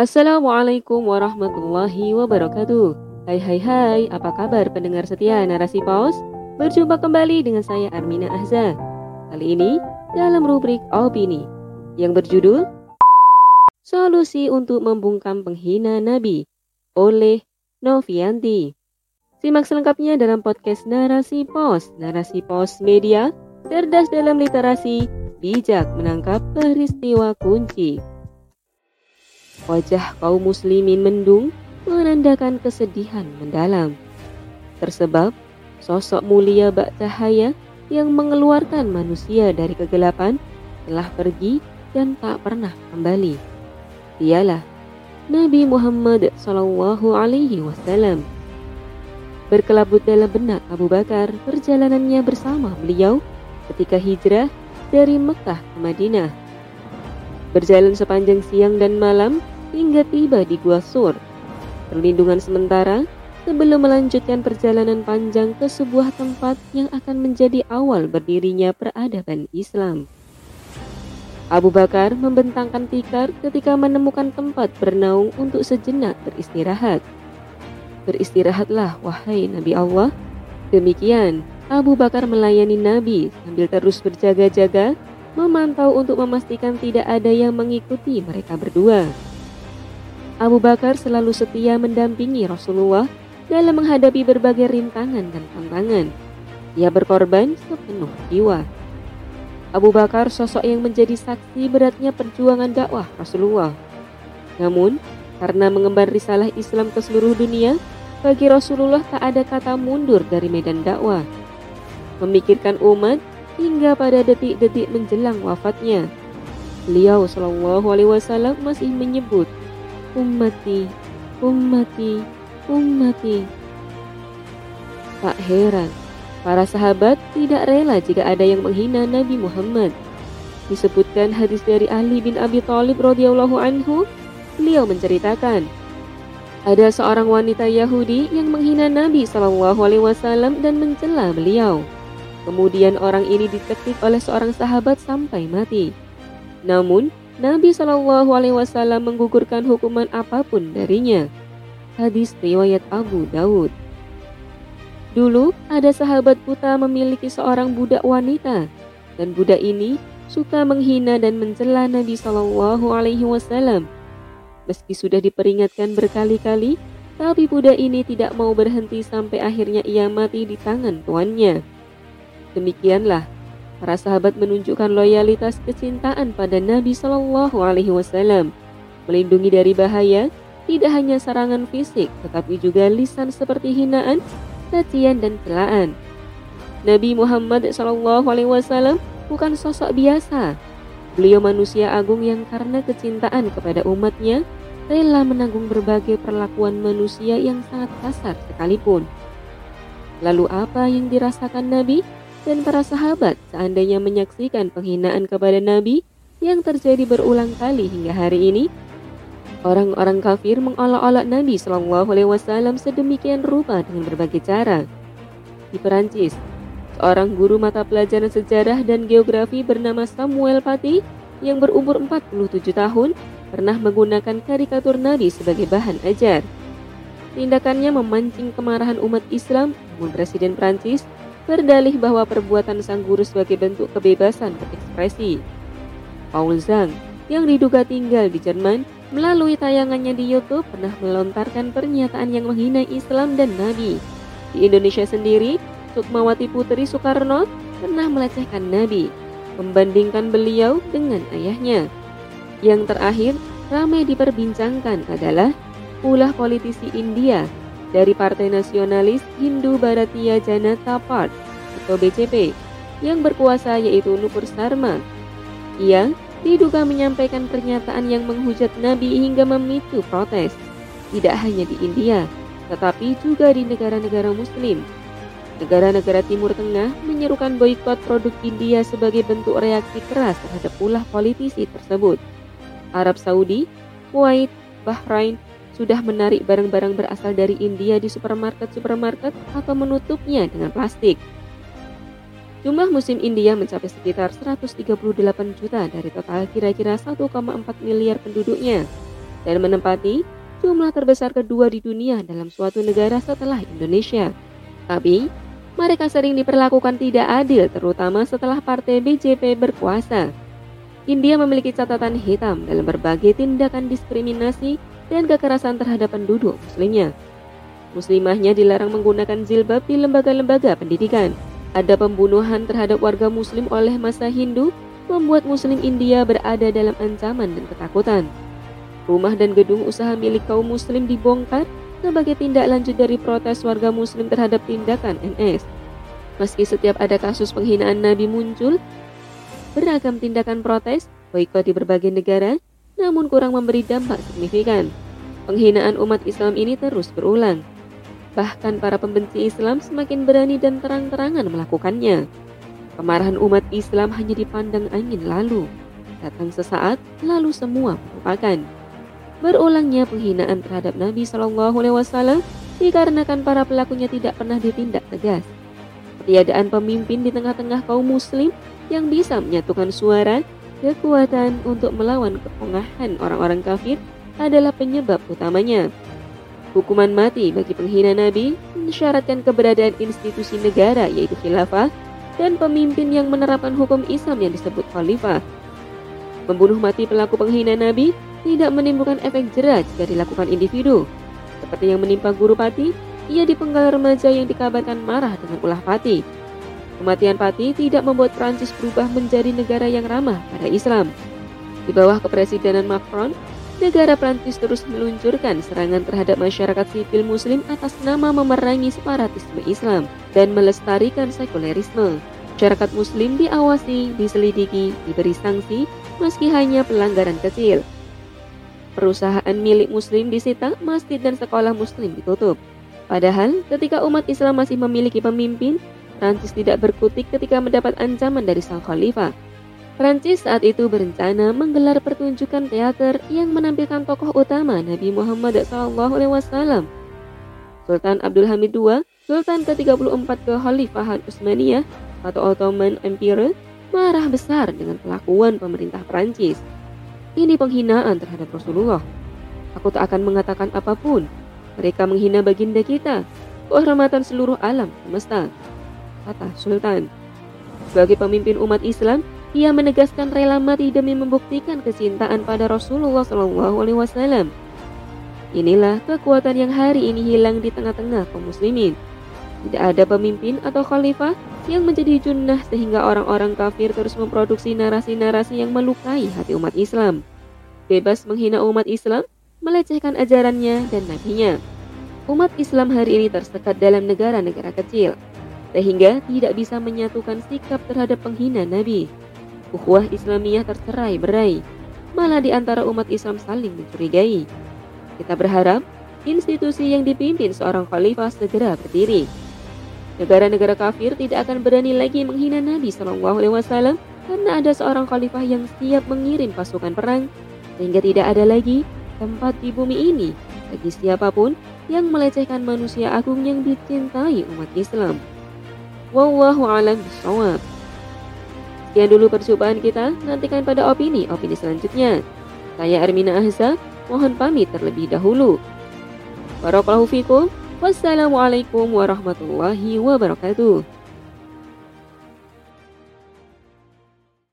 Assalamualaikum warahmatullahi wabarakatuh. Hai hai hai, apa kabar pendengar setia Narasi Pos? Berjumpa kembali dengan saya Armina Ahza. Kali ini dalam rubrik opini yang berjudul Solusi untuk membungkam penghina Nabi oleh Novianti. Simak selengkapnya dalam podcast Narasi Pos. Narasi Pos Media, cerdas dalam literasi, bijak menangkap peristiwa kunci. Wajah kaum muslimin mendung menandakan kesedihan mendalam. Tersebab, sosok mulia bak cahaya yang mengeluarkan manusia dari kegelapan telah pergi dan tak pernah kembali. Dialah Nabi Muhammad Sallallahu Alaihi Wasallam. Berkelabut dalam benak Abu Bakar perjalanannya bersama beliau ketika hijrah dari Mekah ke Madinah. Berjalan sepanjang siang dan malam hingga tiba di Gua Sur, perlindungan sementara sebelum melanjutkan perjalanan panjang ke sebuah tempat yang akan menjadi awal berdirinya peradaban Islam. Abu Bakar membentangkan tikar ketika menemukan tempat bernaung untuk sejenak beristirahat. Beristirahatlah, wahai Nabi Allah. Demikian, Abu Bakar melayani Nabi sambil terus berjaga-jaga, memantau untuk memastikan tidak ada yang mengikuti mereka berdua. Abu Bakar selalu setia mendampingi Rasulullah dalam menghadapi berbagai rintangan dan tantangan. Ia berkorban sepenuh jiwa. Abu Bakar sosok yang menjadi saksi beratnya perjuangan dakwah Rasulullah. Namun, karena mengemban risalah Islam ke seluruh dunia, bagi Rasulullah tak ada kata mundur dari medan dakwah. Memikirkan umat hingga pada detik-detik menjelang wafatnya. Beliau Shallallahu Alaihi Wasallam masih menyebut ummati, ummati, ummati. Tak heran, para sahabat tidak rela jika ada yang menghina Nabi Muhammad. Disebutkan hadis dari Ali bin Abi Thalib radhiyallahu anhu, beliau menceritakan, ada seorang wanita Yahudi yang menghina Nabi Shallallahu Alaihi Wasallam dan mencela beliau. Kemudian orang ini dicekik oleh seorang sahabat sampai mati. Namun Nabi Shallallahu Alaihi Wasallam menggugurkan hukuman apa pun darinya. Hadis riwayat Abu Dawud. Dulu ada sahabat buta memiliki seorang budak wanita dan budak ini suka menghina dan mencela Nabi Shallallahu Alaihi Wasallam. Meski sudah diperingatkan berkali-kali, tapi budak ini tidak mau berhenti sampai akhirnya ia mati di tangan tuannya. Demikianlah Para sahabat menunjukkan loyalitas kecintaan pada Nabi Shallallahu Alaihi Wasallam, melindungi dari bahaya tidak hanya serangan fisik, tetapi juga lisan seperti hinaan, cacian dan celaan. Nabi Muhammad Shallallahu Alaihi Wasallam bukan sosok biasa. Beliau manusia agung yang karena kecintaan kepada umatnya rela menanggung berbagai perlakuan manusia yang sangat kasar sekalipun. Lalu apa yang dirasakan Nabi? Dan para sahabat seandainya menyaksikan penghinaan kepada Nabi yang terjadi berulang kali hingga hari ini, orang-orang kafir mengolok-olok Nabi Shallallahu Alaihi Wasallam sedemikian rupa dengan berbagai cara. Di Perancis, seorang guru mata pelajaran sejarah dan geografi bernama Samuel Paty yang berumur 47 tahun pernah menggunakan karikatur Nabi sebagai bahan ajar. Tindakannya memancing kemarahan umat Islam, namun Presiden Prancis berdalih bahwa perbuatan sang guru sebagai bentuk kebebasan berekspresi. Paul Zhang, yang diduga tinggal di Jerman, melalui tayangannya di YouTube pernah melontarkan pernyataan yang menghina Islam dan Nabi. Di Indonesia sendiri, Sukmawati Putri Soekarno pernah melecehkan Nabi, membandingkan beliau dengan ayahnya. Yang terakhir, ramai diperbincangkan adalah ulah politisi India dari Partai Nasionalis Hindu Bharatiya Janata Party atau BCP yang berkuasa yaitu Nupur Sarma. Ia diduga menyampaikan pernyataan yang menghujat Nabi hingga memicu protes, tidak hanya di India, tetapi juga di negara-negara muslim. Negara-negara Timur Tengah menyerukan boykot produk India sebagai bentuk reaksi keras terhadap ulah politisi tersebut. Arab Saudi, Kuwait, Bahrain, sudah menarik barang-barang berasal dari India di supermarket-supermarket atau menutupnya dengan plastik. Jumlah musim India mencapai sekitar 138 juta dari total kira-kira 1,4 miliar penduduknya. dan menempati jumlah terbesar kedua di dunia dalam suatu negara setelah Indonesia. Tapi, mereka sering diperlakukan tidak adil terutama setelah partai BJP berkuasa. India memiliki catatan hitam dalam berbagai tindakan diskriminasi dan kekerasan terhadap penduduk muslimnya. Muslimahnya dilarang menggunakan zilbab di lembaga-lembaga pendidikan. Ada pembunuhan terhadap warga muslim oleh masa Hindu membuat muslim India berada dalam ancaman dan ketakutan. Rumah dan gedung usaha milik kaum muslim dibongkar sebagai tindak lanjut dari protes warga muslim terhadap tindakan NS. Meski setiap ada kasus penghinaan Nabi muncul, beragam tindakan protes, boikot di berbagai negara, namun kurang memberi dampak signifikan. Penghinaan umat Islam ini terus berulang. Bahkan para pembenci Islam semakin berani dan terang-terangan melakukannya. Kemarahan umat Islam hanya dipandang angin lalu. Datang sesaat, lalu semua melupakan. Berulangnya penghinaan terhadap Nabi Shallallahu Alaihi Wasallam dikarenakan para pelakunya tidak pernah ditindak tegas. Ketiadaan pemimpin di tengah-tengah kaum muslim yang bisa menyatukan suara, kekuatan untuk melawan kepongahan orang-orang kafir adalah penyebab utamanya. Hukuman mati bagi penghina Nabi mensyaratkan keberadaan institusi negara yaitu khilafah dan pemimpin yang menerapkan hukum Islam yang disebut khalifah. Membunuh mati pelaku penghina Nabi tidak menimbulkan efek jerah jika dilakukan individu. Seperti yang menimpa guru Pati, ia dipenggal remaja yang dikabarkan marah dengan ulah Pati. Kematian Pati tidak membuat Prancis berubah menjadi negara yang ramah pada Islam. Di bawah kepresidenan Macron, negara Prancis terus meluncurkan serangan terhadap masyarakat sipil muslim atas nama memerangi separatisme Islam dan melestarikan sekulerisme. Masyarakat muslim diawasi, diselidiki, diberi sanksi meski hanya pelanggaran kecil. Perusahaan milik muslim disita, masjid dan sekolah muslim ditutup. Padahal ketika umat Islam masih memiliki pemimpin, Prancis tidak berkutik ketika mendapat ancaman dari sang khalifah. Prancis saat itu berencana menggelar pertunjukan teater yang menampilkan tokoh utama Nabi Muhammad SAW. Sultan Abdul Hamid II, Sultan ke-34 Kekhalifahan Utsmaniyah atau Ottoman Empire, marah besar dengan pelakuan pemerintah Prancis. Ini penghinaan terhadap Rasulullah. Aku tak akan mengatakan apa pun. Mereka menghina baginda kita, kehormatan seluruh alam semesta, kata Sultan. Sebagai pemimpin umat Islam, ia menegaskan rela mati demi membuktikan kecintaan pada Rasulullah Shallallahu Alaihi Wasallam. Inilah kekuatan yang hari ini hilang di tengah-tengah kaum muslimin. Tidak ada pemimpin atau khalifah yang menjadi junnah sehingga orang-orang kafir terus memproduksi narasi-narasi yang melukai hati umat Islam. Bebas menghina umat Islam, melecehkan ajarannya dan nabinya. Umat Islam hari ini tersekat dalam negara-negara kecil, sehingga tidak bisa menyatukan sikap terhadap penghina Nabi ukhuwah Islamiyah tercerai berai, malah di antara umat Islam saling mencurigai. Kita berharap institusi yang dipimpin seorang khalifah segera berdiri. Negara-negara kafir tidak akan berani lagi menghina Nabi Shallallahu Alaihi Wasallam karena ada seorang khalifah yang siap mengirim pasukan perang, sehingga tidak ada lagi tempat di bumi ini bagi siapa pun yang melecehkan manusia agung yang dicintai umat Islam. Wallahu a'lam bishawab. Sekian dulu perjumpaan kita, nantikan pada opini-opini selanjutnya. Saya Armina Ahza, mohon pamit terlebih dahulu. Barakallahu fikum. Wassalamualaikum warahmatullahi wabarakatuh.